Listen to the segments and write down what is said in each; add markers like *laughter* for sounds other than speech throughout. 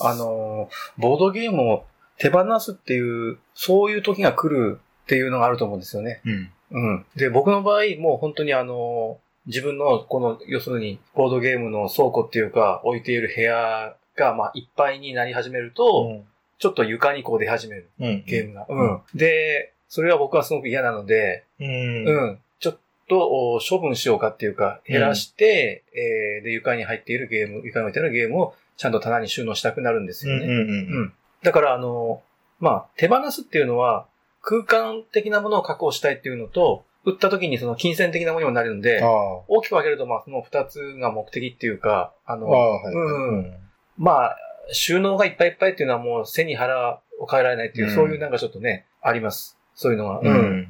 あの、ボードゲームを手放すっていう、そういう時が来るっていうのがあると思うんですよね。うん。うん。で、僕の場合、もう本当にあの、自分のこの、要するに、ボードゲームの倉庫っていうか、置いている部屋が、まあ、いっぱいになり始めると、ちょっと床にこう出始める、うん。ゲームが。うん。で、それは僕はすごく嫌なので、うん。うん。ちょっとお処分しようかっていうか、減らして、えーで、床に入っているゲーム、床に置いてあるゲームをちゃんと棚に収納したくなるんですよね。うん。うん。うん。だから、あの、まあ、手放すっていうのは、空間的なものを確保したいっていうのと、売った時にその金銭的なものにもなるんで。大きく分けると、まあ、その二つが目的っていうか、あの、ああ、はい。うんまあ、収納がいっぱいいっぱいっていうのはもう背に腹を変えられないっていう、うんそういうなんかちょっとね、あります。そういうのが。ううん。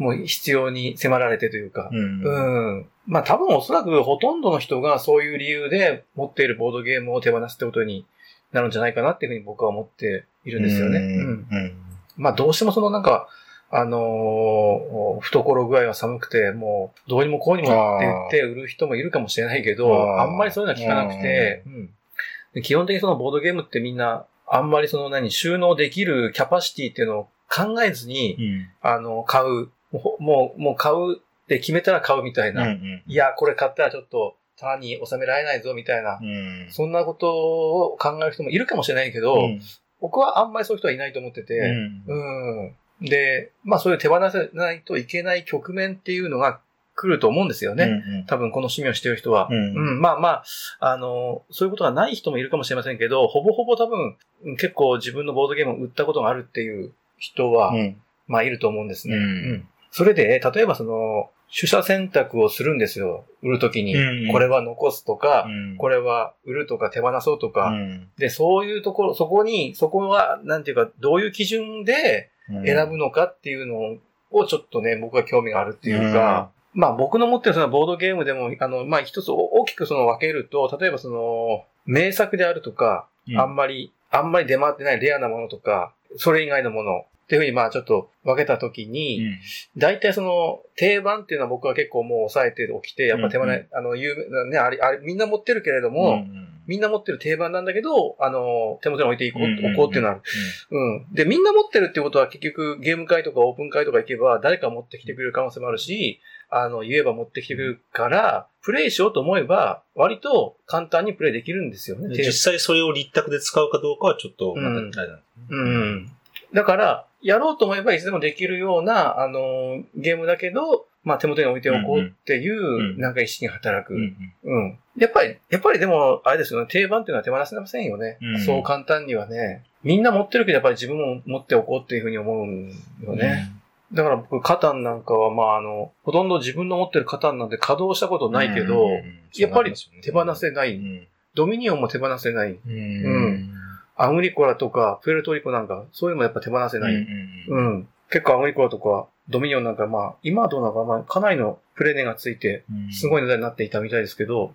ん。もう必要に迫られてというか。うん。うん。まあ多分おそらくほとんどの人がそういう理由で持っているボードゲームを手放すってことになるんじゃないかなっていうふうに僕は思っているんですよね。ううん。ん。まあどうしてもそのなんか、あのー懐具合は寒くて、もうどうにもこうにもって言って売る人もいるかもしれないけど、あんまりそういうのは聞かなくて、うんで基本的にそのボードゲームってみんな、あんまりその何、収納できるキャパシティっていうのを考えずに、うん。あの、買う。もう、もう、もう買うって決めたら買うみたいな。うん。いや、これ買ったらちょっと棚に収められないぞみたいな。うん。そんなことを考える人もいるかもしれないけど、僕はあんまりそういう人はいないと思ってて、うん。うん。で、まあそういう手放せないといけない局面っていうのが来ると思うんですよね。ね。多分この趣味をしてる人は。うんうん、まあまあ、あの、そういうことがない人もいるかもしれませんけど、ほぼほぼ多分、うん結構自分のボードゲームを売ったことがあるっていう人は、うん。まあいると思うんですね。うんそれで、例えばその、取捨選択をするんですよ。売るときに、うん。これは残すとか、うん。これは売るとか手放そうとか、うん。で、そういうところ、そこに、そこは、なんていうか、どういう基準で選ぶのかっていうのをちょっとね、僕は興味があるっていうか、まあ僕の持ってるそのボードゲームでも、あの、まあ一つ大きくその分けると、例えばその、名作であるとか、あんまり、あんまり出回ってないレアなものとか、それ以外のものっていうふうにまあちょっと分けたときに、大体その定番っていうのは僕は結構もう抑えておきて、やっぱ手放、うんうんあの、有名なね、あれ、あれ、みんな持ってるけれども、みんな持ってる定番なんだけど、あの、手元に置いていこう、置こうっていうのはある。うん。で、みんな持ってるってことは結局ゲーム会とかオープン会とか行けば誰か持ってきてくれる可能性もあるし、あの、言えば持ってきてくれるから、プレイしようと思えば、割と簡単にプレイできるんですよね。実際それを立卓で使うかどうかはちょっと、また、あれなんうん。だから、やろうと思えばいつでもできるような、あの、ゲームだけど、まあ手元に置いておこうっていう、うんなんか意識が働く。うんうん。やっぱり、やっぱりでも、あれですよね、定番っていうのは手放せませんよね。うんそう簡単にはね。みんな持ってるけど、やっぱり自分も持っておこうっていうふうに思うんよね。だから僕、カタンなんかは、まあ、あの、ほとんど自分の持ってるカタンなんて稼働したことないけど、やっぱり手放せない。うんドミニオンも手放せない。うんアグリコラとか、プエルトリコなんか、そういうのもやっぱ手放せない。うん。結構アグリコラとか、ドミニオンなんか、まあ、今はどうなのか、まあ、かなりのプレネがついて、すごい値段になっていたみたいですけど、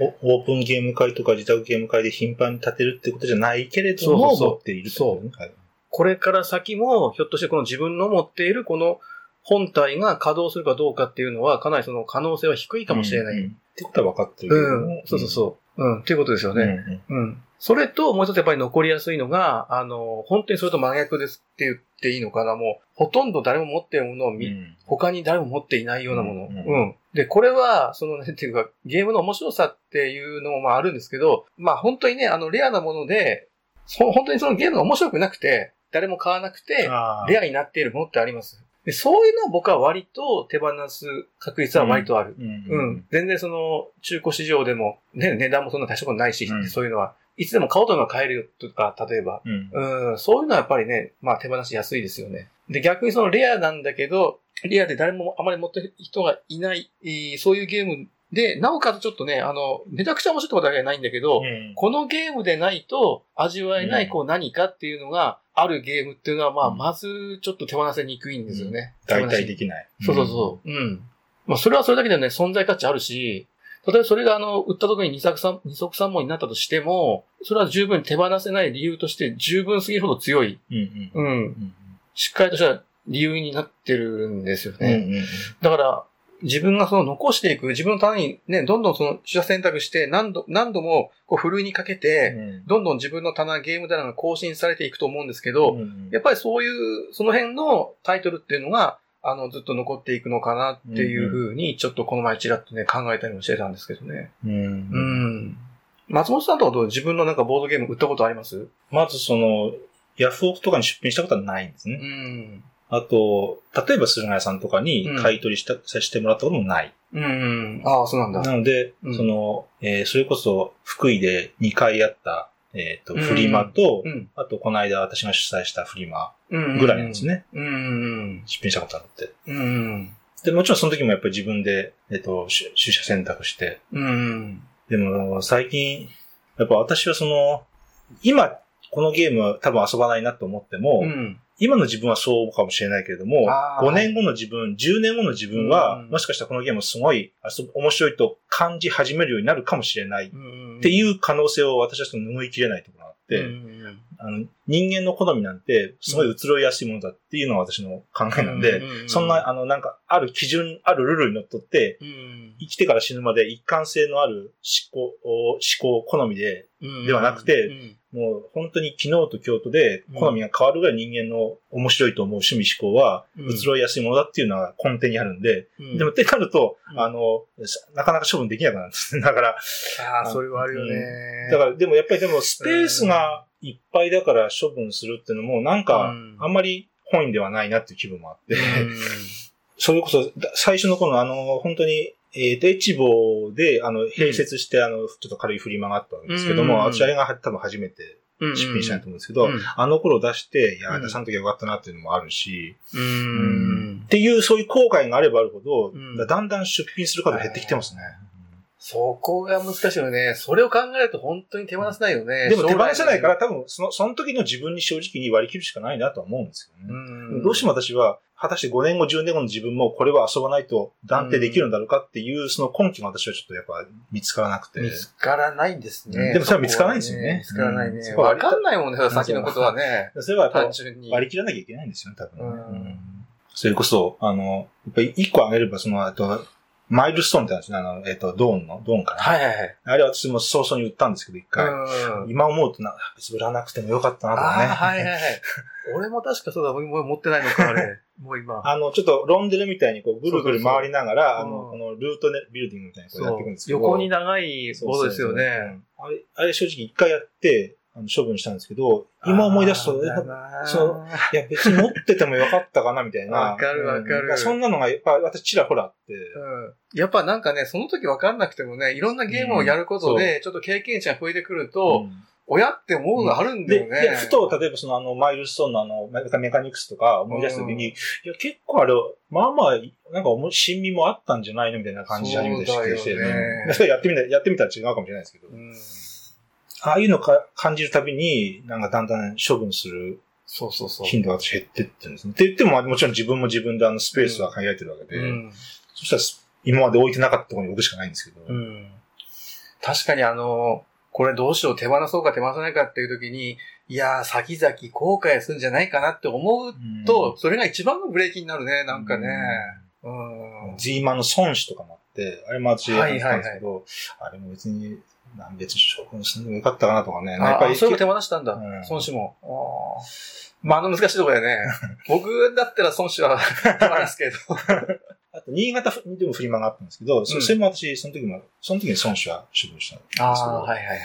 オープンゲーム会とか自宅ゲーム会で頻繁に立てるってことじゃないけれども、そうそうそう持っているってことねはいこれから先も、ひょっとしてこの自分の持っているこの本体が稼働するかどうかっていうのは、かなりその可能性は低いかもしれない。うん。うんってことは分かってるけどもそうそうそう。うん。っていうことですようん。ね。うん。それと、もう一つやっぱり残りやすいのが、あの、本当にそれと真逆ですって言っていいのかな。もう、ほとんど誰も持っているものを見、うん他に誰も持っていないようなもの。ううんん。で、これは、その、なんていうか、ゲームの面白さっていうのもまああるんですけど、まあ本当にね、あの、レアなもので、そ本当にそのゲームが面白くなくて、誰も買わなくて、レアになっているものってあります。でそういうのは僕は割と手放す確率は割とある。うんうん。全然その、中古市場でも、ね、値段もそんな大したことないし、うんそういうのは、いつでも買おうと思えば買えるよとか、例えば。うんうん、そういうのはやっぱりね、まあ手放しやすいですよね。で、逆にそのレアなんだけど、レアで誰もあまり持ってる人がいない、えーそういうゲームで、なおかつちょっとね、あの、めちゃくちゃ面白いことはないんだけど、うんこのゲームでないと味わえなうんいこう何かっていうのがあるゲームっていうのは、まあ、うんまずちょっと手放せにくいんですよね。代手放し替できない。そうそうそう。うん。まあ、それはそれだけでね、存在価値あるし、例えばそれがあの、売った時に二足三、二足三本になったとしても、それは十分手放せない理由として十分すぎるほど強い、うんうんうん。うんしっかりとした理由になってるんですよね。うんうんだから、自分がその残していく、自分のためにね、どんどんその取捨選択して何度、何度もこうふるいにかけて、うんどんどん自分の棚、ゲーム棚が更新されていくと思うんですけど、うんやっぱりそういう、その辺のタイトルっていうのが、あの、ずっと残っていくのかなっていうふうに、ちょっとこの前ちらっとね、考えたりもしてたんですけどね。うんうん。松本さんとかどう自分のなんかボードゲーム売ったことあります？まずその、ヤフオクとかに出品したことはないんですうね。ん。あと、例えば駿河屋さんとかにうん買い取りした、させてもらったこともない。うん。ああ、そうなんだ。なので、うんその、えーそれこそ福井で2回やった、えっ、と、うんフリマと、うん。あとこの間私が主催したフリマうん。ぐらいなんです。ね。うん。出品したことあるって。うん。で、もちろんその時もやっぱり自分で、えっ、と、し取捨選択して。うん。でも、最近、やっぱ私はその、今、このゲームは多分遊ばないなと思っても、うん。今の自分はそうかもしれないけれども、あー。5年後の自分、10年後の自分は、うんもしかしたらこのゲームをすごい面白いと感じ始めるようになるかもしれないっっていう可能性を私はちょっと拭いきれないところがあって、うん。あの人間の好みなんてすごい移ろいやすいものだっていうのが私の考えなんで、うんそんな、あの、なんか、ある基準、あるルールにのっとって、うん。生きてから死ぬまで一貫性のある思考、思考、好みで、ではなくてうん。もう本当に昨日と今日とで好みが変わるぐらい人間の面白いと思う趣味思考はうん。移ろいやすいものだっていうのが根底にあるんで、うん。でもってなると、うん。あの、さなかなか処分できなくなるんです。ね。*laughs* だから、ああ、それはあるよね。だからでもやっぱりでもスペースがいっぱいだから処分するっていうのもなんかうん。あんまり本意ではないなっていう気分もあって、うん。*laughs* それこそだ最初の頃のあの、本当にえっ、と、エチボで、あの、併設して、あの、ちょっと軽いフリマがあったわけですけども、うん。私あれが多分初めて出品したいと思うんですけど、うん。あの頃出して、いや、うん。出さんときはよかったなっていうのもあるし、ううん。んっていう、そういう後悔があればあるほど、うん。だんだん出品する数減ってきてますね。そこが難しいよね。それを考えると本当に手放せないよね。でも手放せないから多分その、その時の自分に正直に割り切るしかないなとは思うんですよね。うんどうしても私は、果たして5年後、10年後の自分もこれは遊ばないと断定できるんだろうかっていう、その根拠が私はちょっとやっぱ見つからなくて。見つからないんですね。うんでもそれは見つからないんですよね見つからないね。うんかんないもんね、先のことはね。それは単純に。割り切らなきゃいけないんですよね、多分それこそ、あの、やっぱり一個挙げれば、その、あと、マイルストーンってあるんですね、あの、えっ、と、ドーンの、ドーンかな？はいはいはい。あれ私も早々に売ったんですけど、一回。うん今思うとな、別に売らなくてもよかったなとかね。ああ、はいはいはい。*laughs* 俺も確かそうだ、もう持ってないのか、あれ。*laughs* もう今。あの、ちょっとロンデルみたいにこうぐるぐる回りながら、あそうそうそうの、このルートネビルディングみたいにこうやっていくんですけど。横に長いボードですよそうそうね。そう。あれ、あれ正直一回やって、あの処分したんですけど、今思い出すと、そういや、別に持っててもよかったかな、みたいな。わかるわかる。うんそんなのが、やっぱ私ちらほらあって。うん。やっぱなんかね、その時分かんなくてもね、いろんなゲームをやることで、ちょっと経験値が増えてくると、うん。親って思うのあるんだで、よね。で、ふと、例えばそのあの、マイルストーンのあの、メカメカニクスとか思い出した時に、いや、結構あれ、まあまあ、なんか親味もあったんじゃないのみたいな感じで初めて知ってねうんそれやってみたら、やってみたら違うかもしれないですけど、うんああいうのか感じるたびに、なんかだんだん処分するそうそうそう。頻度が私減ってってるんですね。って言っても、もちろん自分も自分であのスペースは限られてるわけで、うんそしたら今まで置いてなかったところに置くしかないんですけど、うん確かにあの、これどうしよう、手放そうか手放さないかっていう時に、いやー、先々後悔するんじゃないかなって思ううんと、それが一番のブレーキになるね、なんかね。うん。ジーマンの孫子とかもあって、あれも私やったんですけど、あれも別に、別に処分するのもよかったかなとかね。やっぱりああ、そういうの手放したんだうん。孫子も。あーまあ、あの難しいところだよね。*laughs* 僕だったら孫子は手放すけど。*laughs* あと、新潟でもフリマがあったんですけど、そうんそれも私、その時も、その時に孫子は処分したんですけど、ああ、はいはいはい。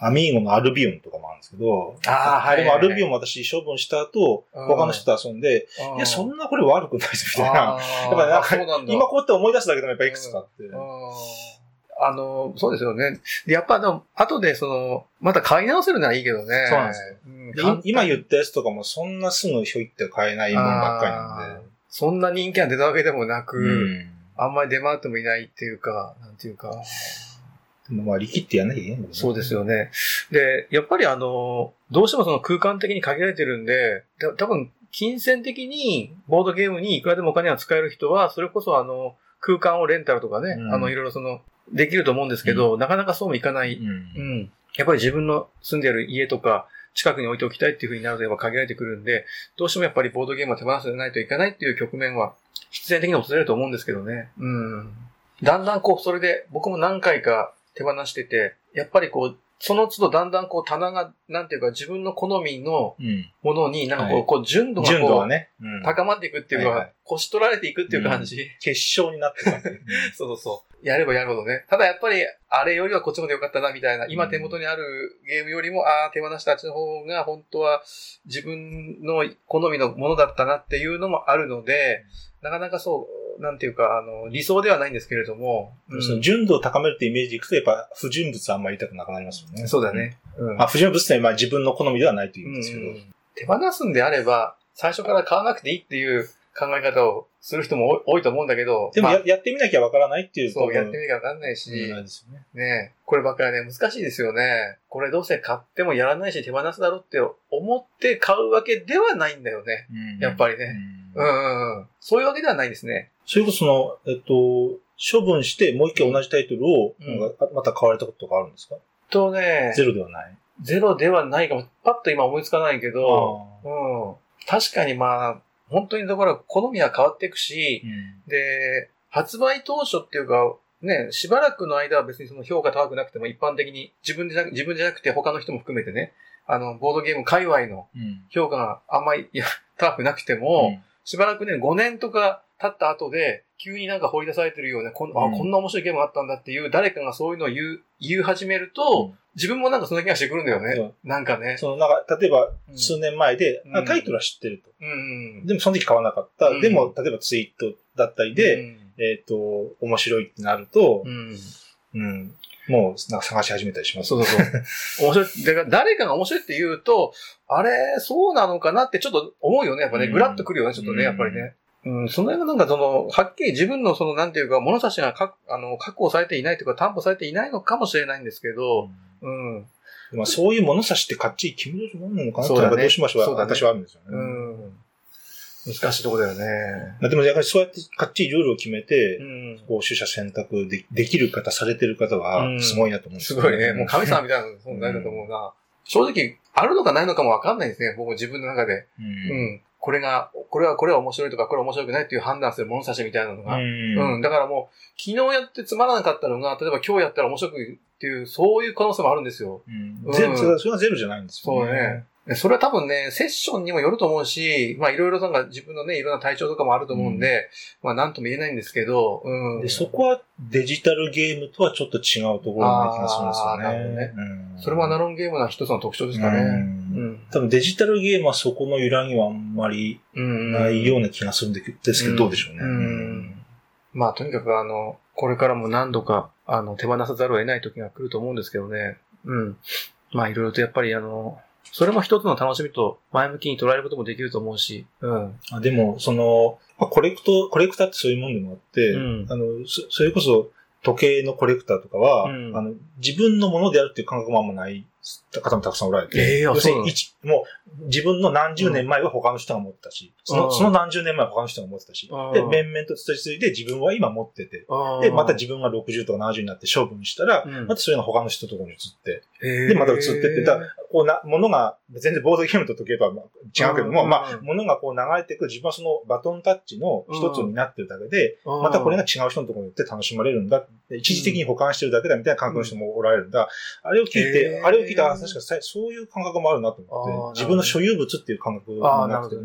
アミーゴのアルビオンとかもあるんですけど、あーはいでもアルビオンも私処分した後、うん他の人と遊んで、いや、そんなこれ悪くないですみたいな。やっぱりなんか。今こうやって思い出すだけでもやっぱいくつかあって。あの、そうですよね。でやっぱ、でも後で、その、また買い直せるのはいいけどね。そうなんですようんで今言ったやつとかもそんなすぐひょいって買えないもんばっかりなんで。そんな人気が出たわけでもなく、うんあんまり出回ってもいないっていうか、なんていうか。まあ、力ってやんなきゃいけないんだよねそうですよね。で、やっぱりあの、どうしてもその空間的に限られてるんで、た多分、金銭的にボードゲームにいくらでもお金が使える人は、それこそあの、空間をレンタルとかね、うんあの、いろいろその、できると思うんですけど、なかなかそうもいかない。うんうん。やっぱり自分の住んでる家とか、近くに置いておきたいっていう風になるとやっぱ限られてくるんで、どうしてもやっぱりボードゲームは手放さないといけないっていう局面は必然的に訪れると思うんですけどね。うん。だんだんこう、それで僕も何回か手放してて、やっぱりこう、その都度だんだんこう棚が、なんていうか自分の好みのうん。ものに、なんかこう、はいこう純度がこう、ね、うん高まっていくっていうか、はいはい腰取られていくっていう感じ。結晶になってる感じ。*laughs* そうそうそう。やればやるほどね。ただやっぱり、あれよりはこっちの方が良かったな、みたいな。今手元にあるゲームよりも、ああ、手放したあっちの方が本当は自分の好みのものだったなっていうのもあるので、なかなかそう、なんていうか、あの、理想ではないんですけれども。うん純度を高めるってイメージでいくと、やっぱ不純物はあんまり言いたくなくなりますよね。そうだね。うん。あ、不純物ってまあ自分の好みではないという意味ですけど。うん手放すんであれば、最初から買わなくていいっていう考え方をする人も多いと思うんだけど、まあでもや,、やってみなきゃわからないっていうそう、やってみみなきゃわかんないし、ね。ねえ、こればっかりね、難しいですよね。これどうせ買ってもやらないし手放すだろうって思って買うわけではないんだよね。やっぱりね。ううんんうんうん。そういうわけではないですね。それこそその、えっと、処分してもう一回同じタイトルを、また買われたこととかあるんですか、とね、ゼロではない。ゼロではないかも。パッと今思いつかないけど、うん。確かにまあ、本当にだから好みは変わっていくし、うん。で、発売当初っていうか、ね、しばらくの間は別にその評価高くなくても一般的に自分じゃなく、自分じゃなくて他の人も含めてね、あの、ボードゲーム界隈のうん。評価があんまりいや高くなくても、しばらくね、5年とか経った後で、急になんか掘り出されてるような、こん,、あうんこんな面白いゲームがあったんだっていう、誰かがそういうのを言う、言い始めると、うん自分もなんかそんな気がしてくるんだよね。なんかね。その、なんか、例えばうん数年前で、タイトルは知ってると。でもその時買わなかった。うんでも、例えばツイートだったりで、うん、えっ、と、面白いってなるとう、ん。うん、もうなんか探し始めたりします。そうそうそう。*laughs* 面白い。だから誰かが面白いって言うと、あれ、そうなのかなってちょっと思うよね。やっぱね、うんぐらっとくるよね、ちょっとね、やっぱりね。うん、その辺がなんかその、はっきり自分のその、なんていうか、物差しがかあの確保されていないというか、担保されていないのかもしれないんですけど、うん。まあ、そういう物差しってかっちり決めれるもんなのかな？ってねどうしましょう？ね私はあるんですよね。うん。難しいところだよね。まあでもやっぱりそうやってかっちりルールを決めて、うん。こう、取捨選択でできる方、されてる方うは、んすごいなと思うんですよすごいね。もう神様みたいな存在だと思うな。正直、あるのかないのかもわかんないですね。僕も自分の中で。う。うんん。これが、これは、これは面白いとか、これは面白くないっていう判断する物差しみたいなのが。うん。うん。だからもう、昨日やってつまらなかったのが、例えば今日やったら面白くっていう、そういう可能性もあるんですよ。うんゼロ、それはそれはゼロじゃないんですよそうね。でそれは多分ね、セッションにもよると思うし、まあいろいろなんか自分のね、いろんな体調とかもあると思うんで、まあなんとも言えないんですけど、うん。で、そこはデジタルゲームとはちょっと違うところな気がするんですよあーなるほどねね。うんそれもアナロンゲームの一つの特徴ですかね。うんうん。多分デジタルゲームはそこの揺らぎはあんまりうん。ないような気がするんですけど、どうでしょうね。うんまあ、とにかくあの、これからも何度か、あの、手放さざるを得ない時が来ると思うんですけどね。うん。まあ、いろいろとやっぱりあの、それも一つの楽しみと前向きに捉えることもできると思うし、うん。あでも、その、まあコレクト、コレクターってそういうもんでもあって、うん。あの、そそれこそ時計のコレクターとかは、うん。あの、自分のものであるっていう感覚もあんまない方もたくさんおられて、ええあ要するに一、もう自分の何十年前は他の人が持ってたし、そのうん。その何十年前は他の人が持ってたし、うん。で、面々と続いて自分は今持ってて、で、また自分が60とか70になって処分したら、うん。またそれが他の人ところに移って、分で、また移ってって、だこうな、物が、全然ボードゲームと時計とはまあ違うけども、うん。まあ、物がこう流れていく自分はそのバトンタッチの一つになってるだけで、またこれが違う人のところに行って楽しまれるんだ。で一時的に保管してるだけだみたいな感覚の人もおられるんだ。あれを聞いてあれを聞いて、あ、確かさそういう感覚もあるなと思って、自分の所有物っていう感覚がなくて。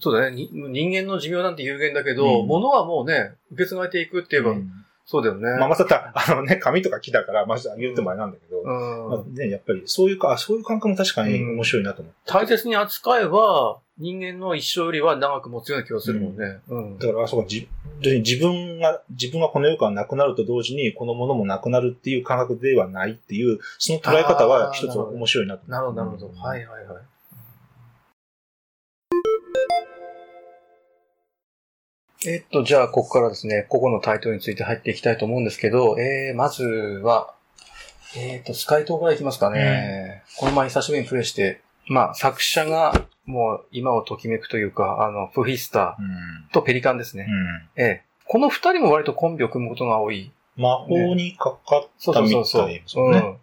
そうだね。に人間の寿命なんて有限だけど、うん。物はもうね、受け継がれていくって言えば、うん。そうだよね。まあ、まさた、あのね、紙とか木だから、まず言ってもあれなんだけど、うん。まあね、やっぱりそういうか、あそういう感覚も確かに面白いなと思って。大切に扱えば、人間の一生よりは長く持つような気がするもんね。うん。だから、あそうか、じ自分が、自分がこの世からなくなると同時に、このものもなくなるっていう感覚ではないっていう、その捉え方は一つ面白いなとなるほど、なるほど。うんはいはいはい。えっと、じゃあ、ここからですね、個々のタイトルについて入っていきたいと思うんですけど、えー、まずは、えっと、スカイ島からいきますかね。この前久しぶりにプレイして、まあ、作者が、もう今をときめくというか、あの、プフィスタうん。ーとペリカンですね。うん。ええ。この二人も割とコンビを組むことが多い。魔法にかかったみたいですそうそうそうよ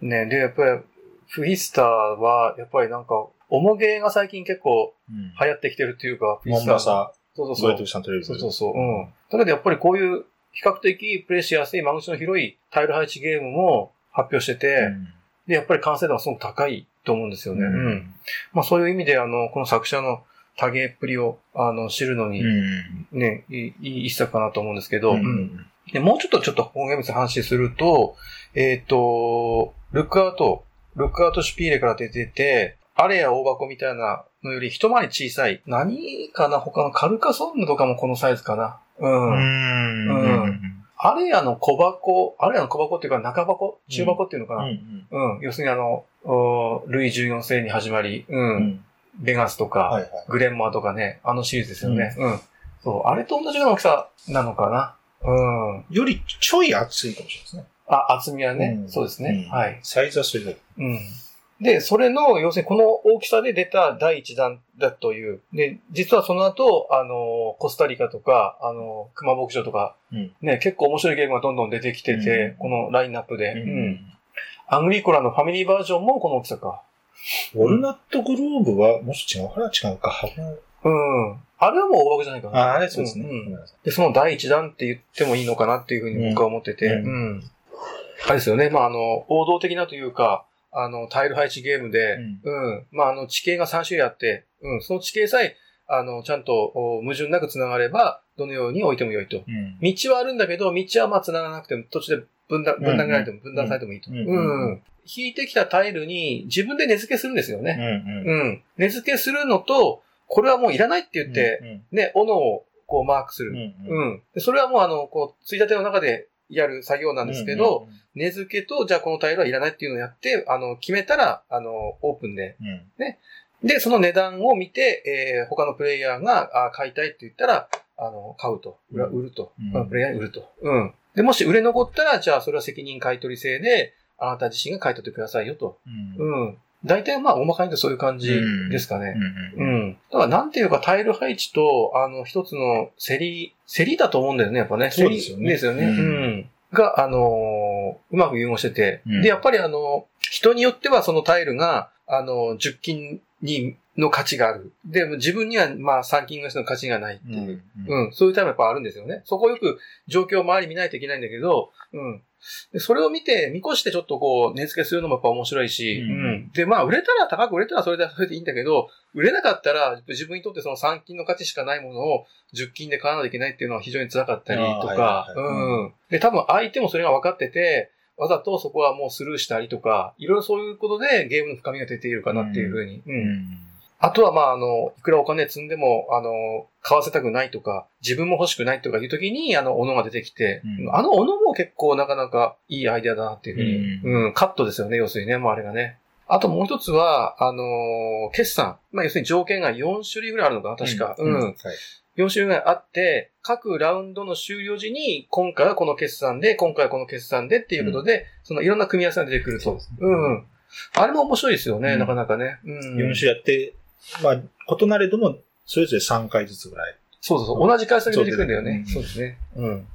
ね。ね、で、やっぱり、フィスターは、やっぱりなんか、重ゲーが最近結構うん。流行ってきてるっていうか、フィモンスターそうそうそう。そうそうそう。うん。だけどやっぱりこういう比較的プレイしやすい間口の広いタイル配置ゲームも発表してて、うんで、やっぱり完成度がすごく高いと思うんですよね。ううんん。まあそういう意味で、あの、この作者の多芸っぷりを、あの、知るのに、うん。ね、いいいい一作かなと思うんですけど、ううんん。でもうちょっとちょっと本ゲームに話すると、えっ、と、ルックアウト、ルックアウトシュピーレから出てて、アレや大箱みたいなのより一回り小さい。何かな他のカルカソンヌとかもこのサイズかな。うん。うん。うんアレアの小箱、アレアの小箱っていうか中箱中箱っていうのかうな。ん。うん。要するにあの、おルイ14世に始まり、うん。うん。ベガスとか、はいはい。グレンマーとかね、あのシリーズですよね。うん。そう。あれと同じような大きさなのかな？うん。よりちょい厚いかもしれないですね。あ、厚みはね、うんそうですね、うんはい。サイズはそれぞれ。うん。で、それの、要するにこの大きさで出た第一弾だという。で、実はその後、あの、コスタリカとか、あの、熊牧場とか、うんね、結構面白いゲームがどんどん出てきてて、うんこのラインナップで、ううん。アグリコラのファミリーバージョンもこの大きさか。ウォルナットグローブは、もし違う。あれは違うか。うん。あれはもう大枠じゃないかな。あ、あれそうですね。で、その第一弾って言ってもいいのかなっていうふうに僕は思ってて、ううんん。あれですよね、まあ、あの、王道的なというか、あの、タイル配置ゲームで、うん、まあ、あの、地形が3種類あって、うん、その地形さえ、あの、ちゃんとお矛盾なく繋がれば、どのように置いてもよいと。うん。道はあるんだけど、道はまあ繋がなくても、途中で分断、分断がないとも分断されてもいいと。ううんん。引いてきたタイルに自分で根付けするんですようね。ん。うん。根付けするのと、これはもういらないって言って、ね、斧をこうマークする。うん。うん。でそれはもうあの、こう、ついたての中でやる作業なんですけど、、根付けと、じゃあこのタイルはいらないっていうのをやって、あの、決めたら、あの、オープンで。うん。で、その値段を見て、えー、他のプレイヤーが、あ買いたいって言ったら、あの、買うと。売ると。プレイヤーに売ると。うん。で、もし売れ残ったら、じゃあそれは責任買取制で、あなた自身が買い取ってくださいよと。うん。うん。大体まあ、大まかに言うとそういう感じですかね。う。うんん。だから、なんていうか、タイル配置と、あの、一つの競り、競りだと思うんだよね、やっぱね。そうですよね競りですよね。ううんん。が、あのーうまく融合してて、うんで、やっぱりあの、人によってはそのタイルが、あの、10金に、の価値がある。で、自分には、まあ、3金ぐらいの価値がないっていう。うん、そういうタイプやっぱあるんですよね。そこをよく状況を周り見ないといけないんだけど、うん。でそれを見て、見越してちょっとこう、値付けするのもやっぱ面白いし、ううんん。で、まあ、売れたら高く売れたらそれで、それでいいんだけど、売れなかったら、自分にとってその3金の価値しかないものを10金で買わなきゃいけないっていうのは非常に辛かったりとかうん。で、多分相手もそれが分かってて、わざとそこはもうスルーしたりとか、いろいろそういうことでゲームの深みが出ているかなっていうふうに。うんあとは、まあ、あの、いくらお金積んでも、あの、買わせたくないとか、自分も欲しくないとかいう時に、あの、斧が出てきて、うんあの斧も結構なかなかいいアイデアだなっていうふうに、ううん、カットですよね、要するにね、もうあれがね。あともう一つは、あの決算。まあ、要するに条件が4種類ぐらいあるのかな、確か。うん。はい。4種類ぐらいあって、各ラウンドの終了時に、今回はこの決算で、今回はこの決算でっていうことで、そのいろんな組み合わせが出てくると。そうですねうん。あれも面白いですよね、うんなかなかね。うん。4種やって、まあ、異なれども、それぞれ3回ずつぐらい。そうそうそう。同じ回数で出てくるんだよね。そううですね。うん。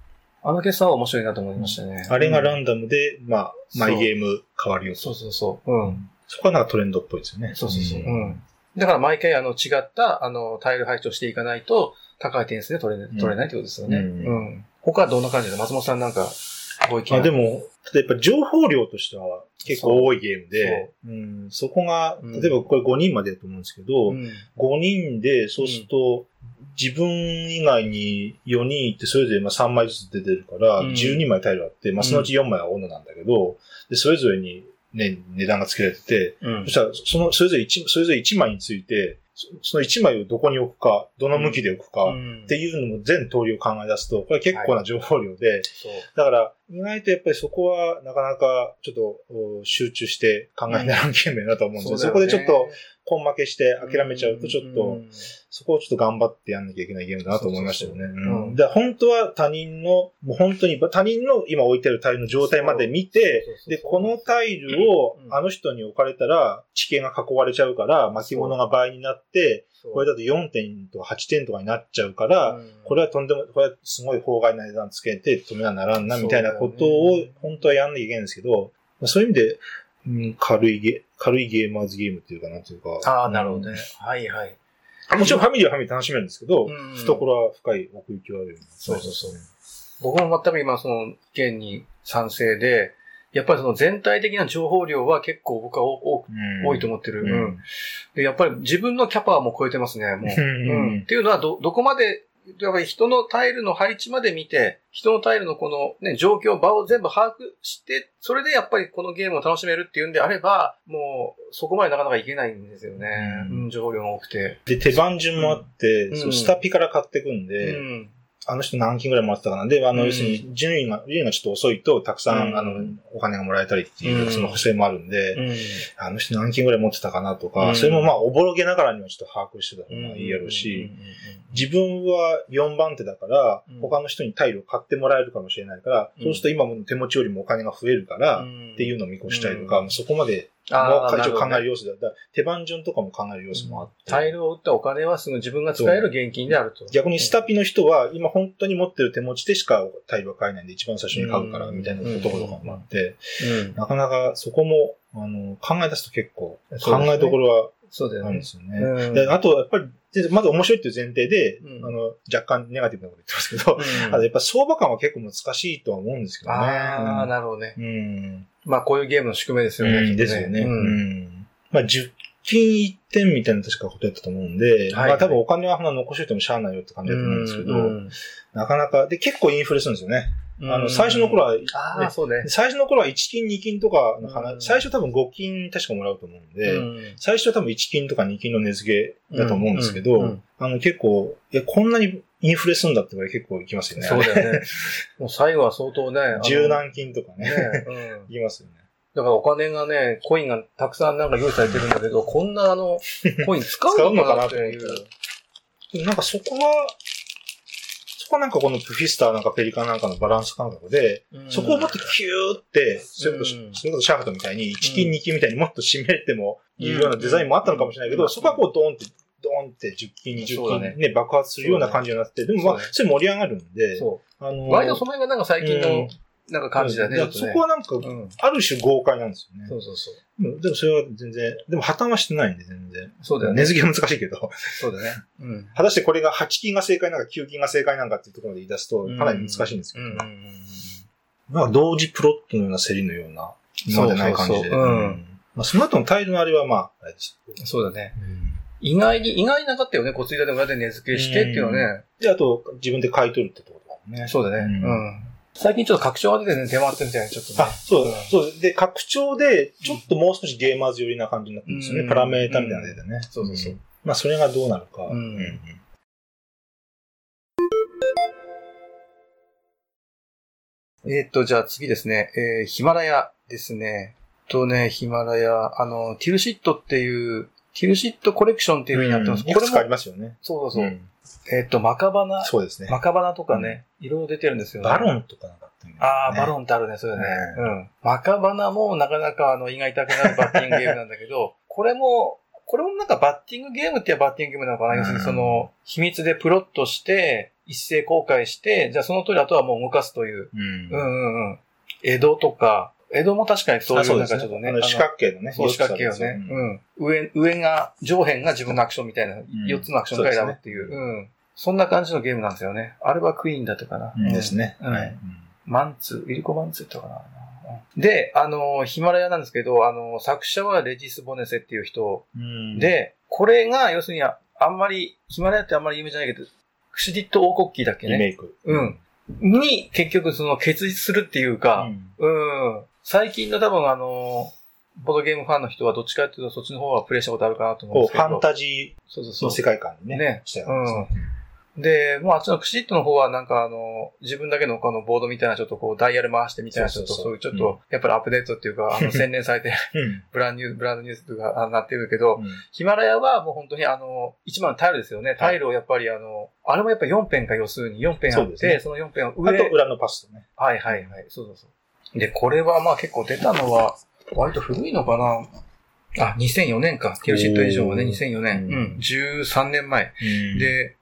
あの決算は面白いなと思いましたね。あれがンランダムで、まあ、マイゲーム変わるよそうそうそう。うん。そこはなんかトレンドっぽいですよね。そうそうそう。うん。だから毎回あの違ったあのタイル配置をしていかないと高い点数で取れ,、取れないってことですよね。ううんん。他はどんな感じで？松本さんなんかごあでも、例えば情報量としては結構多いゲームで、そう。ん、そこがうん、例えばこれ5人までだと思うんですけど、うん。5人で、そうすると、自分以外に4人いて、それぞれまあ3枚ずつ出てるから、うん。12枚タイルあって、まあそのうち4枚は斧なんだけど、で、それぞれにね、値段が付けられてて、うん。そしたら、その、それぞれ1、それぞれ1枚について、そその1枚をどこに置くか、どの向きで置くか、うんっていうのも全通りを考え出すと、これ結構な情報量で、そう。だから、意外とやっぱりそこはなかなかちょっとお集中して考えならんゲームやなと思うんですよ。そこでちょっと、根負けして諦めちゃうとちょっと、そこをちょっと頑張ってやんなきゃいけないゲームだなと思いましたよね。で本当は他人の、もう本当に他人の今置いてあるタイルの状態まで見て、で、このタイルをうん。あの人に置かれたら地形が囲われちゃうから巻物が倍になって、これだと4点とか8点とかになっちゃうから、うん。これはとんでも、これはすごい法外な値段つけて止めなならんな、みたいなことを、本当はやんなきゃいけないんですけど、まあそういう意味で、うん軽いゲ、軽いゲーマーズゲームっていうかなんていうか。ああ、なるほどね。はいはい。もちろんファミリーはファミリーで楽しめるんですけど、うん懐は深い奥行きはあるよね。そうそうそう僕も全く今その意見に賛成で、やっぱりその全体的な情報量は結構僕は多多くうん多いと思ってる。ううんん。で、やっぱり自分のキャパはもう超えてますね、もう。うんうん。っていうのは、ど、どこまで、やっぱり人のタイルの配置まで見て、人のタイルのこのね、状況、場を全部把握して、それでやっぱりこのゲームを楽しめるっていうんであれば、もう、そこまでなかなかいけないんですよね。ううんん、情報量が多くて。で、手番順もあって、うんそうスタピから買っていくんうで、ん。あの人何金ぐらいもらってたかな。で、あの、うん。要するに、順位が、順位がちょっと遅いと、たくさん、うん。あの、お金がもらえたりっていうう、ん。その補正もあるんで、うん。あの人何金ぐらい持ってたかなとか、うん。それもまあ、おぼろげながらにはちょっと把握してた方がいいやろうし、自分は4番手だからうん、他の人にタイルを買ってもらえるかもしれないから、うん。そうすると今も手持ちよりもお金が増えるから、うん。っていうのを見越したりとか、うん。そこまで、もう一応考える要素だ。だ手番順とかも考える要素もあって。タイルを売ったお金はすぐ自分が使える現金であると。逆にスタピの人は、今本当に持ってる手持ちでしかタイルは買えないんで、一番最初に買うから、うんみたいなこととかもあって、うん。なかなかそこも、あの、考え出すと結構、考えどころはそうだよねで。すよね。うんであと、やっぱり、でまず面白いっていう前提で、うんあの、若干ネガティブなこと言ってますけど、うんあとやっぱ相場感は結構難しいとは思うんですけどね。ああ、なるほどね。うん。まあ、こういうゲームの宿命ですよね。うんですよね。う。うんん。まあ、10金1点みたいな確かことやったと思うんで、はいまあ多分お金は残しといてもしゃあないよって感じだと思うんですけど、うんなかなか、で、結構インフレするんですよね。あの、最初の頃は、ああ、ねそうね。最初の頃は1金2金とかの話、うん最初多分5金確かもらうと思うんで、うん最初は多分1金とか2金の値付けだと思うんですけど、あの結構、え、こんなにインフレすんだってぐらい結構いきますよね。そうだよね。もう最後は相当ね。あの十何金とかね。ね。うん。いきますよね。だからお金がね、コインがたくさんなんか用意されてるんだけど、こんなあの、コイン使うのかなっていう。*laughs* でもなんかそこは、そこはなんかこのプフィスターなんかペリカンなんかのバランス感覚で、うんそこをもっとキューって、それこそ、うんそれこそシャーハトみたいに1金うん2金みたいにもっと締めてもいいようなデザインもあったのかもしれないけど、うんそこはこうドーンって、ドーンって10金20そうだね金ね、爆発するような感じになって、でもまあ、それ盛り上がるんで、そあのう。割とその辺がなんか最近うんの、なんか感じだね。だそこはなんか、うん。ある種豪快なんですよね。そうそうそう。うんでもそれは全然、でも破綻はしてないんで全然。そうだよね値。付けは難しいけど、そうだね。*laughs* うん。果たしてこれが8金が正解なんか9金が正解なんかっていうところまで言い出すと、かなり難しいんですけど、うんうんうんうん。まあ同時プロットのような競りのような、今までない感じで。そうそうそううんまあ、その後のタイルのあれはまあ、あれです。そうだね。意外に、意外になかったよね。こついたでもやって値付けしてっていうのはね。で、あと、自分で買い取るってところだもんね。そうだね。うんうん。最近ちょっと拡張が出てね、出回ってるみたいな、ちょっとね。あ、そううんそう。で、拡張で、ちょっともう少しゲーマーズ寄りな感じになってるんですよね。うんパラメータみたいなの出てね。そうそうそうんまあ、それがどうなるか。うんえーっと、じゃあ次ですね。えー、ヒマラヤですね。とね、ヒマラヤ、あの、ティルシットっていう、ティルシットコレクションっていう風になってます。いくつかありも、ますよね。そうそうそう。んえーっと、マカバナ、そうですね。マカバナとかね、いろいろ出てるんですよね。バロンとかなかったよねああ、バロンってあるね、そうだね。ううん。マカバナもなかなかあの胃が痛くなるバッティングゲームなんだけど、*laughs* これも、これもなんかバッティングゲームって言えばバッティングゲームなのかな、うん要するにその、秘密でプロットして、一斉公開して、じゃあその通りあとはもう動かすという。うんうんうんうん。江戸とか、江戸も確かにそういうなんかちょっとね。あの四角形のね。そう、四角形をね。うん。上、上が、上辺が自分のアクションみたいな、4つのアクションが選ぶっていう。そううん。そんな感じのゲームなんですよね。あれはクイーンだったかな。うんですね。うんはい。マンツー、ウィルコマンツーとかな。で、あの、ヒマラヤなんですけど、あの、作者はレジス・ボネセっていう人うん、で、これが、要するに、ああんまり、ヒマラヤってあんまり有名じゃないけど、クシディット王国旗だっけね。リメイク。うん。に、結局、その、結実するっていうか、うん。最近の多分、あの、ボードゲームファンの人はどっちかっていうと、そっちの方はプレイしたことあるかなと思うんですけど。ファンタジーの。世界観にね、ねしたようなで、もうあっちのクシットの方はなんかあの、自分だけのこのボードみたいなちょっとこうダイヤル回してみたいなちょっとそういうちょっと、やっぱりアップデートっていうか、あの、*laughs* 洗練されて、うん。ブランニュー、ブランドニュースとかあなってるけど、うんヒマラヤはもう本当にあの、一番のタイルですよね。タイルをやっぱりあの、あれもやっぱ4辺か要するに4辺あって、その4辺をあ上、と、裏のパスとね。はいはいはい、そうそうそう。で、これはまあ結構出たのは、割と古いのかなあ、2004年か。ティルシット以上はね、おー2004年。うんうん、13年前。うん、で、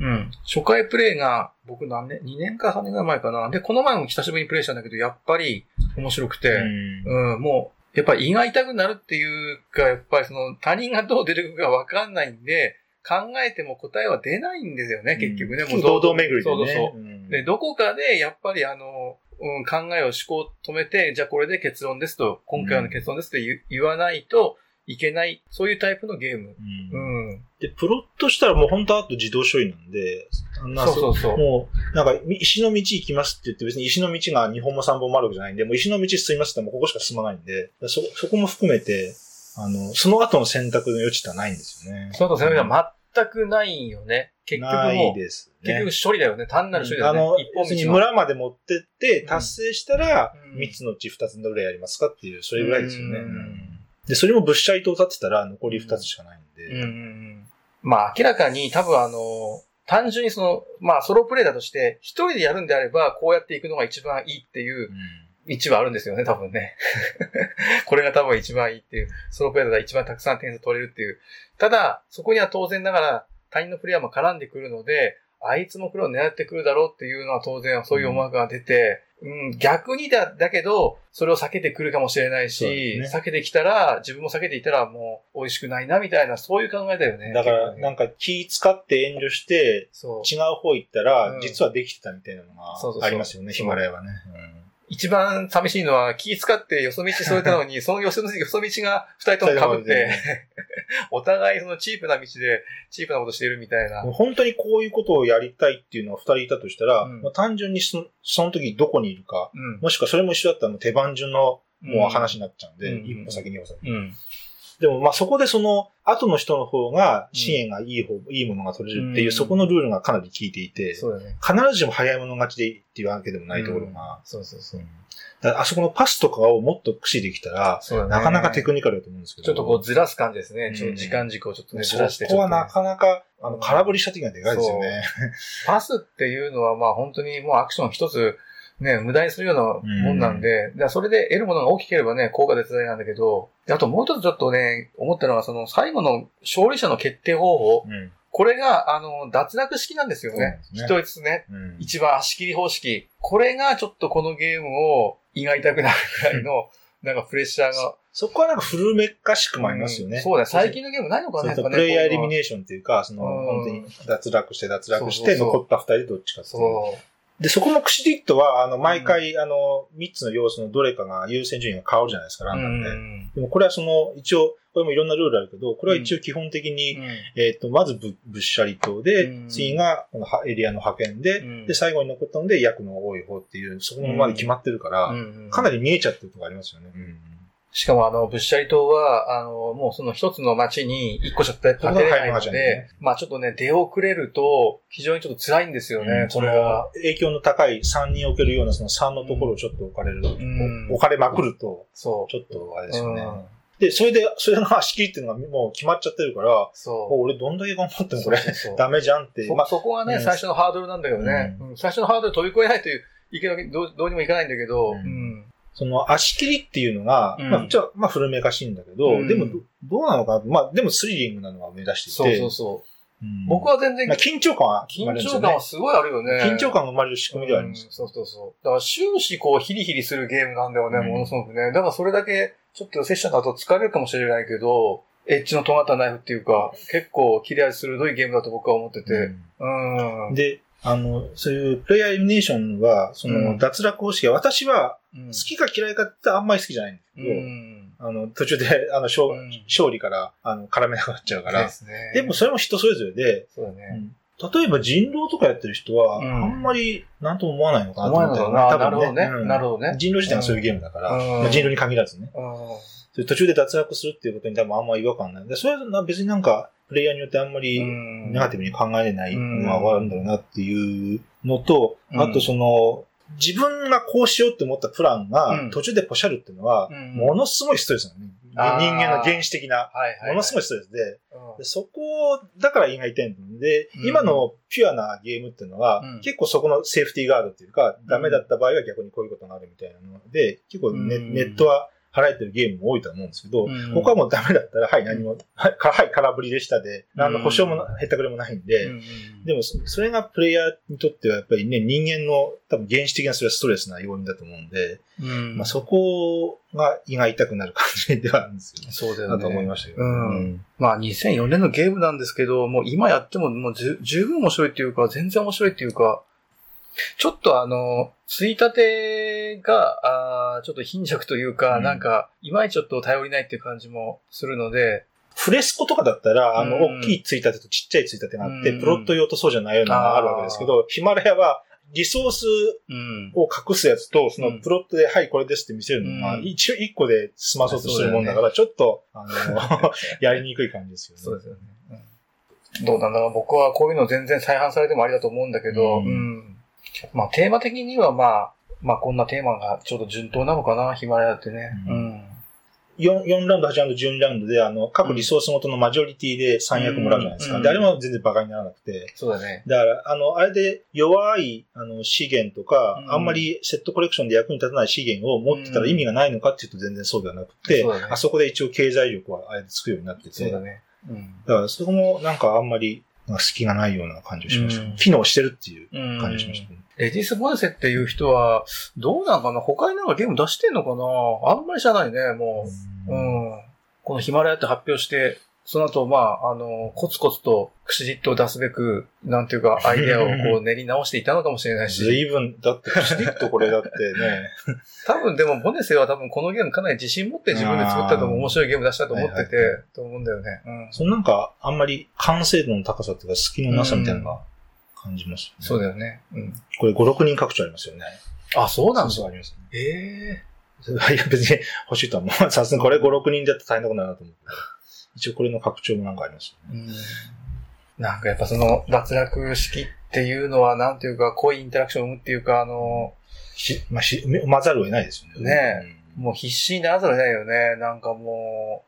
うん。初回プレイが、僕何年 ?2 年か3年ぐらい前かな。で、この前も久しぶりにプレイしたんだけど、やっぱり面白くて、うんうん、もう、やっぱり胃が痛くなるっていうか、やっぱりその他人がどう出てくるかわかんないんで、考えても答えは出ないんですよね、結局ね。もう堂々巡りでね。そうそうそう。うんで、どこかで、やっぱりあの、うん、考えを思考を止めて、じゃあこれで結論ですと、今回の結論ですと言,、言わないといけない、そういうタイプのゲーム。うんうん。で、プロットしたらもう本当あと自動処理なんで、あんなそうそうそう。もう、なんか、石の道行きますって言って別に石の道が2本も3本もあるわけじゃないんで、もう石の道進みますってもうここしか進まないんで、そ、そこも含めて、あの、その後の選択の余地ってないんですよね。その後、それが全くないよね。結局もう、ですね。結局処理だよね。単なる処理だあのよね。一、本別に道の。村まで持ってって、ん達成したら、うん3つのうち2つどれやりますかっていう、それぐらいですよね。うんうんで、それも物体と立ってたら残り2つしかないんで。うんうんうん。まあ明らかに多分あの、単純にその、まあソロプレイだとして、一人でやるんであれば、こうやっていくのが一番いいっていう道はあるんですよね、多分ね。*laughs* これが多分一番いいっていう、ソロプレイだったら一番たくさん点数取れるっていう。ただ、そこには当然ながら他人のプレイヤーも絡んでくるので、あいつも黒を狙ってくるだろうっていうのは当然そういう思惑が出て、うん、逆にだ、だけど、それを避けてくるかもしれないし、ね避けてきたら、自分も避けていたらもう美味しくないなみたいな、そういう考えだよね。だから、なんか気使って遠慮して。違う方行ったら、うん実はできてたみたいなのがありますよね、ヒマラヤはね。一番寂しいのは気使ってよそ道添えたのに、*laughs* そのよそよそ道が二人とも被って、*laughs* お互いそのチープな道で、チープなことしてるみたいなうん。本当にこういうことをやりたいっていうのが二人いたとしたら、うんもう単純にそのその時どこにいるか、うん。もしくはそれも一緒だったら手番順のもう話になっちゃうんで、うん一歩先二歩先。うん。でもまあそこでその後の人の方が支援がいい方、いいものが取れるっていう、うんそこのルールがかなり効いていて、そうだね。必ずしも早い者勝ちでいいっていうわけでもないところが、そうそうそう。だからあそこのパスとかをもっと駆使できたら、ね。なかなかテクニカルだと思うんですけど。ちょっとこうずらす感じですね。うんちょっと時間軸をちょっとね、ずらして。そこはなかなか、あの、うん空振りした時がでかいですよねパスっていうのはまあ本当にもうアクション一つ、ね、無駄にするようなもんなんで、だからそれで得るものが大きければね、効果絶大なんだけど、であともう一つちょっとね、思ったのは、その最後の勝利者の決定方法、うん。これが、あの、脱落式なんですよね。そうですね一つね。うん一番足切り方式。これがちょっとこのゲームを胃が痛くなるくらいの、なんかプレッシャーが。そこはなんか古めかしくもありますよね。うんそうだね。最近のゲームないのかな、ね。プレイヤーエリミネーションっていうか、その、うん本当に脱落して脱落して、残った二人でどっちかっていう。そで、そこのクシディットは、あの、毎回、あの、三つの要素のどれかが優先順位が変わるじゃないですか、う。ランダムで。うん。でもこれはその、一応、これもいろんなルールあるけど、これは一応基本的に、えっ、と、まずぶ、ぶっしゃり島で、うん。次がこのはエリアの派遣で、うん。で、最後に残ったので、役の多い方っていう、そこまで決まってるから、うん。かなり見えちゃってるとこありますよね。しかもあの、ブッシャリ島は、あの、もうその一つの町に一個しか建てれないのでね、まあちょっとね、出遅れると、非常にちょっと辛いんですようんね、これは。影響の高い3に置けるようなその3のところをちょっと置かれる、ん。置かれまくると、そう。ちょっとあれですよね。うん。で、それで、それの足切りっていうのがもう決まっちゃってるから、そう。俺どんだけ頑張ってもこれ。ダメじゃんって。そまあ、そこがね、うん。最初のハードルなんだけどね、うん。最初のハードル飛び越えないという、いけないどうどうにもいかないんだけど、うん。うんその足切りっていうのが、うんまあ、じゃあ、まあ古めかしいんだけど、うんでもど、どうなのかなまあ、でもスリリングなのが目指していて。そうそうそう。うん僕は全然まあ、緊張感は生緊張感は。すごいあるよね。緊張感が生まれる仕組みではありますうん。そうそうそう。だから終始こうヒリヒリするゲームなんだよね、うんものすごくね。だからそれだけちょっとセッションだと疲れるかもしれないけど、エッジの尖ったナイフっていうか、結構切れ味鋭いゲームだと僕は思ってて。うん。うんで、あの、そういうプレイヤーエリミネーションは、その、うん脱落方式は、私はうん好きか嫌いかってあんまり好きじゃないんですけど、うん。あの、途中で、*laughs* あの、勝うん勝利から、あの、絡めなくなっちゃうから。ですね。でもそれも人それぞれで、そうだね。例えば人狼とかやってる人は、うんあんまりなんとも思わないのかなと思ってないのかな。なるほどね。うんなるほどね。人狼自体がそういうゲームだから、うんまあ人狼に限らずね。途中で脱落するっていうことに多分あんま違和感ない。でそれはな別になんか、プレイヤーによってあんまりうんネガティブに考えれないのはあるんだろうなっていうのと、うんあとその、自分がこうしようって思ったプランうがん。途中でポシャるっていうのは、うん。ものすごいストレスなのね。人間の原始的な。ものすごいストレスで、そこを、だから胃が痛いんで、うん。今のピュアなゲームっていうのは、うん。結構そこのセーフティーガードっていうか、ダメだった場合は逆にこういうことがあるみたいなので、結構ネットは払えてるゲームも多いと思うんですけど、うん。他はもうダメだったら、はい、何も、はい、かはい空振りでしたで、何の保証もへったくれもないんで、うんでもそ、それがプレイヤーにとってはやっぱりね、人間の多分原始的なそれはストレスな要因だと思うんで、うん。まあそこが胃が痛くなる感じではあるんですよね。そうだよね。だと思いましたけど。うん。まあ2004年のゲームなんですけど、もう今やってももう十分面白いっていうか、全然面白いっていうか、ちょっとあの、ついたてが、あーちょっと貧弱というか、うん。なんか、いまいちちょっと頼りないっていう感じもするので、フレスコとかだったら、あの、うん。大きいついたてとちっちゃいついたてがあって、うん。プロット用とそうじゃないようなのがあるわけですけど、ヒマラヤはリソースうん。を隠すやつと、そのうん。プロットで、はい、これですって見せるのが、うん。一応一個で済まそうとするもんだから、ちょっと、あの、*laughs* やりにくい感じですよね。そうですよね。うん。どうなんだろう。僕はこういうの全然再販されてもありだと思うんだけど、ううんん。まあテーマ的にはまあ、まあこんなテーマがちょうど順当なのかな、ヒマラヤってね。ううんん。4, 4ラウンド、8ラウンド、12ラウンドで、あの、各リソースごとのマジョリティで3役もらうじゃないですか。うんで、あれも全然馬鹿にならなくて。そうだね。だから、あの、あれで弱い、あの、資源とか、うんあんまりセットコレクションで役に立たない資源を持ってたら意味がないのかっていうと全然そうではなくて、そうだねあそこで一応経済力はあれでつくようになってて、そうだね。うん。だからそこもなんかあんまり隙がないような感じがしました、うん機能してるっていううん感じがしましたね。レディス・ボネセっていう人は、どうなんかな？他になんかゲーム出してんのかな？あんまり知らないね、もう。うん。このヒマラヤって発表して、その後、まあ、あの、コツコツと、クシジットを出すべく、なんていうか、*laughs* アイデアをこう練り直していたのかもしれないし、随分、だって、スティックとこれだってね、*laughs* 多分でも、ボネセは多分このゲームかなり自信持って自分で作ったと思う面白いゲーム出したと思っててはいは、と思うんだよね。うん。そのなんか、あんまり完成度の高さっていうか、隙のなさみたいなのが感じます、そうだよ。よね。うん。これ5、6人拡張ありますよね。あ、そうなんだ。そうそうありますね。ええ *laughs* いや、別に欲しいとは思う。さすがにこれ5、6人だと大変なことになるなと思うけど。一応これの拡張もなんかありますよね。うん。なんかやっぱその脱落式っていうのは、なんていうか、濃いインタラクションを生むっていうか、あの、し、まあ、し、混ざるを得ないですよね。ねもう必死にならざるを得ないよね。なんかも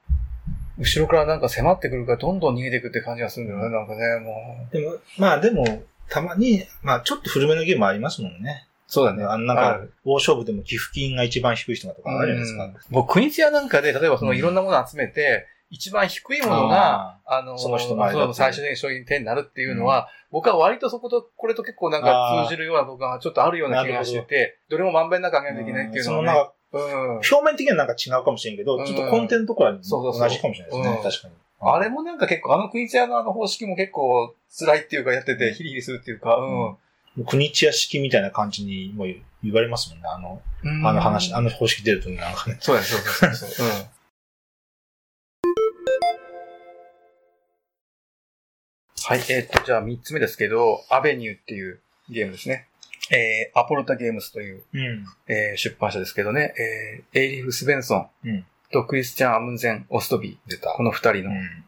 う、後ろからなんか迫ってくるからどんどん逃げていくって感じがするんだよね、なんかね、もう。でも、まあでも、たまに、まあちょっと古めのゲームありますもんね。そうだね。あのなんか、大勝負でも寄付金が一番低い人がとかあるじゃないですか。うん僕、国津屋なんかで、例えばそのいろんなものを集めて、一番低いものが、あの、その人の間そう最終的に商品点になるっていうのは、僕は割とそこと、これと結構なんか通じるようなとこがちょっとあるような気がしてて、どれもまんべんなく上げないといけないっていうのはね。そのなんか、うん。表面的にはなんか違うかもしれんけど、うんちょっと根底のところはそうそうそう同じかもしれないですね。うん確かに。あれもなんか結構、あの国津屋のあの方式も結構辛いっていうかやってて、ヒリヒリするっていうか、うん。国地屋式みたいな感じにもう言われますもんね。あの、あの話、あの方式出るとなんかね。そうだね、そうそうそうそう。はい、えーっと、じゃあ3つ目ですけど、アベニューっていうゲームですね。えー、アポロタゲームスという、うん。えー出版社ですけどね、えー、エイリフ・スベンソンうんとクリスチャン・アムンゼン・オストビー。出た。この二人の。うん。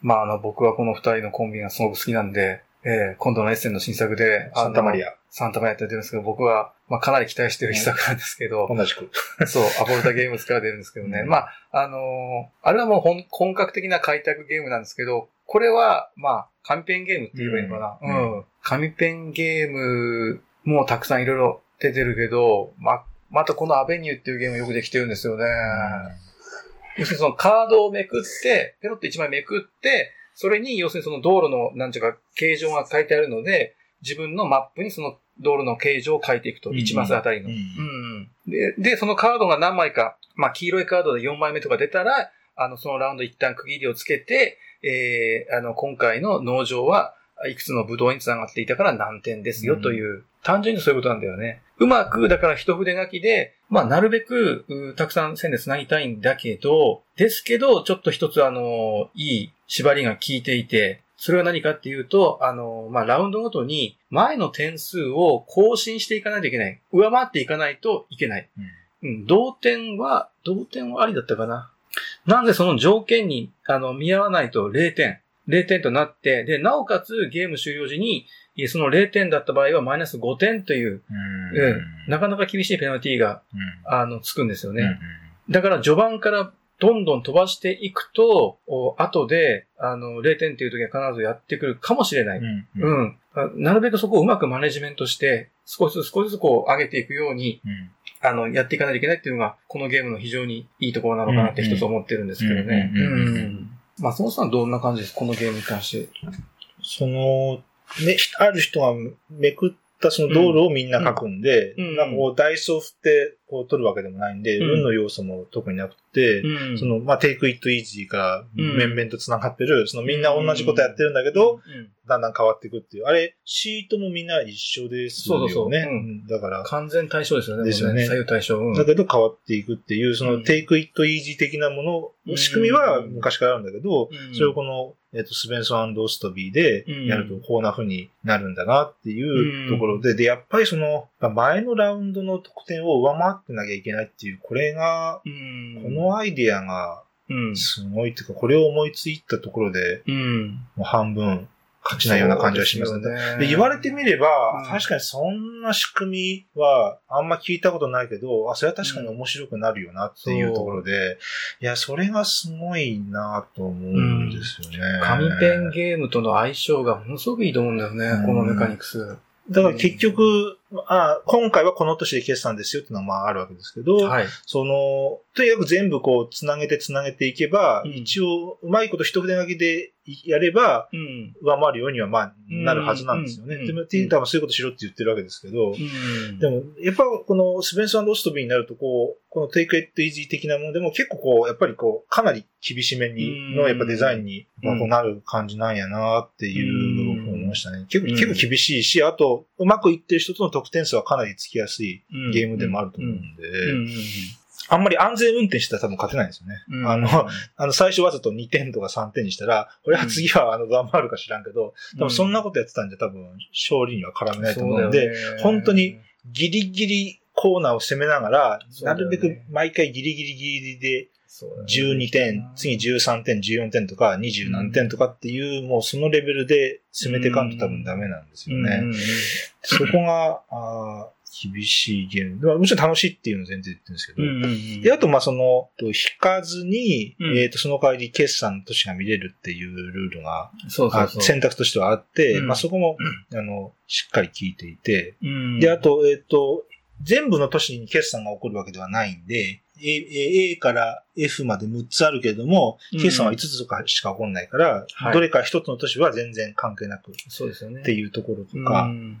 まあ、あの、僕はこの二人のコンビがすごく好きなんで、えー、今度のエッセンの新作で、サンタマリア。ア。サンタマリアって出るんですけど、僕は、まあ、かなり期待してる一作なんですけど、同じく。*laughs* そう、アポロタゲームズから出るんですけどね。うんまあ、あのーあれはもう本本格的な開拓ゲームなんですけど、これは、まあ、紙ペンゲームって言えばいいのかな？ううんん。紙ペンゲームもたくさんいろいろ出てるけど、ま、またこのアベニューっていうゲームよくできてるんですよね。要するにそのカードをめくって、ペロって一枚めくって、それに要するにその道路の、なんていうか、形状が書いてあるので、自分のマップにその道路の形状を書いていくと、うん1マスあたりの。うんうんで、で、そのカードが何枚か、まあ、黄色いカードで4枚目とか出たら、あの、そのラウンド一旦区切りをつけて、えー、あの、今回の農場はいくつのブドウにつながっていたから何点ですよという、単純にそういうことなんだよね。うまく、だから一筆書きで、まあ、なるべく、うたくさん線で繋ぎたいんだけど、ですけど、ちょっと一つあの、いい縛りが効いていて、それは何かっていうと、あの、まあ、ラウンドごとに前の点数を更新していかないといけない。上回っていかないといけない。うん、同点は、同点はありだったかな。なんでその条件に、あの、見合わないと0点。0点となって、で、なおかつゲーム終了時に、その0点だった場合はマイナス5点という、うん。うんなかなか厳しいペナルティが、うん。あの、つくんですよね。うんだから序盤からどんどん飛ばしていくと、お後で、あの、0点っていう時は必ずやってくるかもしれない。うん。ううん。なるべくそこをうまくマネジメントして、少しずつ少しずつこう上げていくように、うん。あの、やっていかないといけないっていうのが、このゲームの非常にいいところなのかなって一つ思ってるんですけどね。うんうんうんうん。まあ、そのさんどんな感じですこのゲームに関して。その、ね、ある人がめくったその道路をみんな書くんで、うんうんなんかこう、ダイスを振って、こう、取るわけでもないんで、うん。運の要素も特になくて、うん。その、まあ、テイクイットイージーからうん。面々と繋がってる、そのみんな同じことやってるんだけど、うん。だんだん変わっていくっていう。あれ、シートもみんな一緒ですよね。そうそうそう。だから、完全対象ですよね。ですよね。左右対象。うん。だけど変わっていくっていう、そうん。のテイクイットイージー的なもうんの、仕組みは昔からあるんだけど、うん。それをこの、えっ、と、スベンソンストビーでやるとこんな風になるんだなっていうところで、で、やっぱりその、まあ前のラウンドの得点を上回ってなきゃいけないっていう、これが、うんこのアイディアがうん。すごいっていうか、これを思いついたところで、うん。もう半分勝ちないような感じがしますね。で言われてみれば、うん確かにそんな仕組みはあんま聞いたことないけど、あ、それは確かに面白くなるよなっていうところで、いや、それがすごいなと思うんですよね。紙ペンゲームとの相性がものすごくいいと思うんだよね、うんこのメカニクス。だから結局、あ今回はこの年で決算ですよっていうのはまああるわけですけど、はい。その、とにかく全部こう、つなげてつなげていけば、うん一応、うまいこと一筆書きでやれば、うん。上回るようにはまあ、なるはずなんですよね。うんでも、ティータもそういうことしろって言ってるわけですけど、うん。でも、やっぱこのスベンスオストビーになると、こう、このテイクエットイージー的なものでも結構こう、やっぱりこう、かなり厳しめにの、やっぱデザインに、うんまあこうなる感じなんやなっていうましたね。結構、うん。結構厳しいし、あと、うまくいってる人との得点数はかなりつきやすいゲームでもあると思うんで、うん。あんまり安全運転したら多分勝てないんですよね。うん。あの、あの、最初わざと2点とか3点にしたら、これは次はあの、上回るか知らんけど、多分そんなことやってたんじゃ多分勝利には絡めないと思うんで、本当に、ギリギリコーナーを攻めながら、なるべく毎回ギリギリギリで12点、次13点、14点とか20何点とかっていう、もうそのレベルで攻めていかんと多分ダメなんですよね。そこが、あー厳しいゲーム。まあもちろん楽しいっていうのを全然言ってるんですけど、うんうんうん。で、あと、ま、その、と引かずに、うん。えっ、と、その代わり決算の年が見れるっていうルールが、あそうそうそう。選択としてはあって、うん。まあ、そこも、あの、しっかり聞いていて、うん。で、あ、と、えっ、と、全部の都市に決算が起こるわけではないんで、A, A から F まで6つあるけれども、うん。決算は5つとかしか起こらないから、はい。どれか1つの都市は全然関係なくっそうですよね。ていうところとか、うん。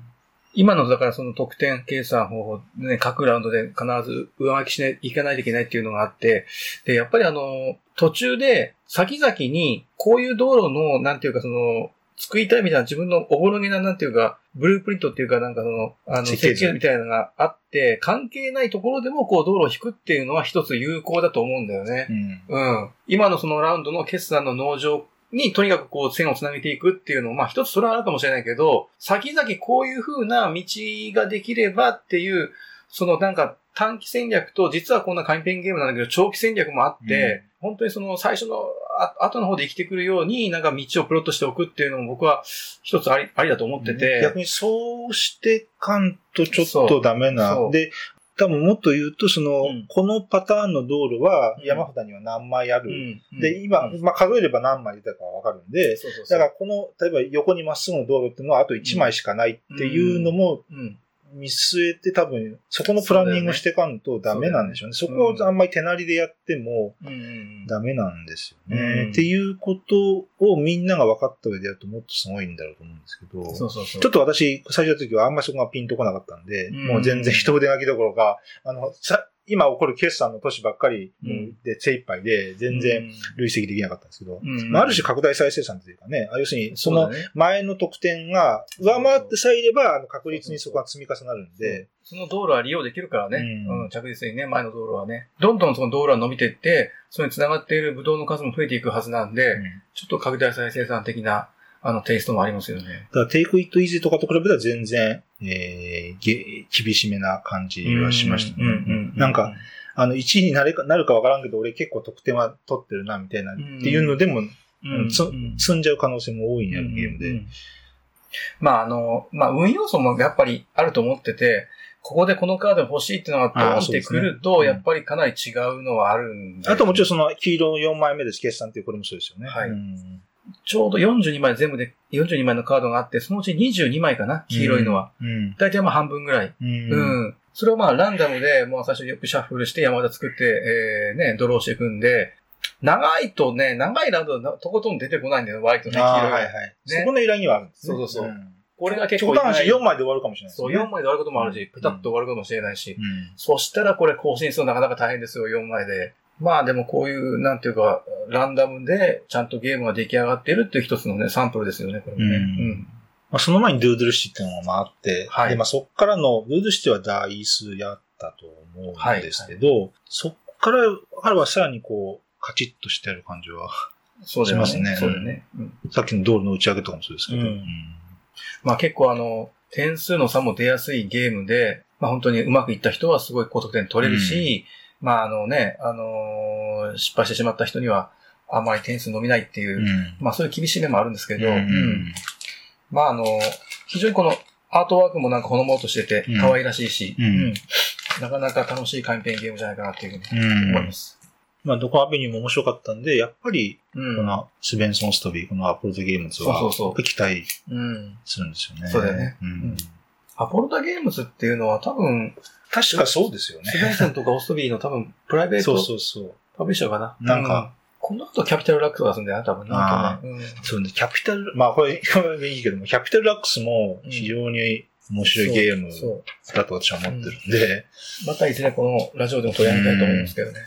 今の、だからその得点計算方法、ね、各ラウンドで必ず上書きしない、いかないといけないっていうのがあって、で、やっぱりあの、途中で、先々に、こういう道路の、なんていうかその、作りたいみたいな自分のおぼろげな、なんていうか、ブループリントっていうか、なんかその、あの、設計みたいなのがあって、関係ないところでも、こう、道路を引くっていうのは一つ有効だと思うんだよね。うんうん。今のそのラウンドの決算の農場にとにかくこう線をつなげていくっていうのも、まあ一つそれはあるかもしれないけど、先々こういう風な道ができればっていう、そのなんか短期戦略と、実はこんな紙ペンゲームなんだけど、長期戦略もあって、本当にその最初のあ後の方で生きてくるように、なんか道をプロットしておくっていうのも僕は一つあり、ありだと思ってて。逆にそうしてかんとちょっとダメな。で、多分もっと言うと、その、うん。このパターンの道路はうん。山札には何枚ある。うん。うん。で、今、うん。まあ、数えれば何枚出たかわかるんで、だからこの、例えば横にまっすぐの道路っていうのはあと1枚しかないっていうのもうん見据えて多分、そこのプランニングしていかんとダメなんでしょうね。そそうだよねこをあんまり手なりでやってもうんうんダメなんですよね。うんっていうことをみんなが分かった上でやるともっとすごいんだろうと思うんですけど。そうそうそう。ちょっと私、最初の時はあんまりそこがピンとこなかったんで、うんもう全然一筆書きどころか、あの、さ今起こる決算の都市ばっかりうん。で精一杯で、全然累積できなかったんですけど、うん、まあ、ある種拡大再生産というかね、あ要するにその前の得点が上回ってさえいれば、あの確実にそこが積み重なるんで、その道路は利用できるからね。うん。うん、着実にね、前の道路はね。どんどんその道路は伸びていって、それに繋がっているブドウの数も増えていくはずなんで、うん。ちょっと拡大再生産的な、あの、テイストもありますよね。だから、テイクイットイージーとかと比べたら全然、えー、げ厳しめな感じはしましたね。うんうんうんなんか、、あの、1位になれかなるかわからんけど、俺結構得点は取ってるな、みたいな、っていうのでも、うんつうん積んじゃう可能性も大いにあるゲームで。まあ、あの、まあ、運要素もやっぱりあると思ってて、ここでこのカード欲しいっていうのがドーンってくると、やっぱりかなり違うのはあるんで。あともちろんその黄色4枚目です、決算っていうこれもそうですよね。はいうんちょうど42枚全部で42枚のカードがあって、そのうち22枚かな黄色いのは。うん。大体まあ半分ぐらい。うん。うん。それをまあランダムで、もう最初によくシャッフルして山田作って、えー、ね、ドローしていくんで、長いとね、長いラウンドはとことん出てこないんだよ、割とね、黄色はいはい。そこの依頼にはあるんですね。そうそうそうんここれが結構極端な話意外4枚で終わるかもしれないですそう、ね。4枚で終わることもあるし、ペタッと終わるかもしれないし。うんそしたらこれ更新するのなかなか大変ですよ、4枚で。まあでもこういう、なんていうか、ランダムでちゃんとゲームが出来上がってるっていう一つのね、サンプルですよね、これもね。うんまあ、その前にドゥードゥルシティっていうのがあって、はいでまあ、そっからの、ドゥードゥルシティはダーイースやったと思うんですけど、そっから、彼はさらにこう、カチッとしてる感じは、そう。しますねそうだよね。うんさっきの道路の打ち上げとかもそうですけど。うんまあ結構あの、点数の差も出やすいゲームで、まあ本当にうまくいった人はすごい高得点取れるし、まああのね、あのー失敗してしまった人にはあまり点数伸びないっていう、うんうんまあそういう厳しい面もあるんですけど、うんうんまああの、非常にこのアートワークもなんかほのぼのとしててうん可愛らしいし、うんなかなか楽しい紙ペンゲームじゃないかなっていうふうにうん思います。まあ、ドコアベニューも面白かったんで、やっぱり、うん。このスベンソンストビー、このアポロトゲームズは、そうそうそうやっぱり期待うん。するんですよね。そうだよねうんうんアポロタゲームズっていうのは多分、確かそうですよねス。ベンソンとかオストビーの多分、プライベーそうトそうそう。パブリッシャーかな。なんかうん、この後キャピタルラックスがするんだよね、多分ね。ああとねうんそうね、キャピタル、まあこれ、これいいけども、キャピタルラックスも非常に面白いゲーム。だと私は思ってるんで、またいずれこのラジオでも取り上げたいと思いますけどね。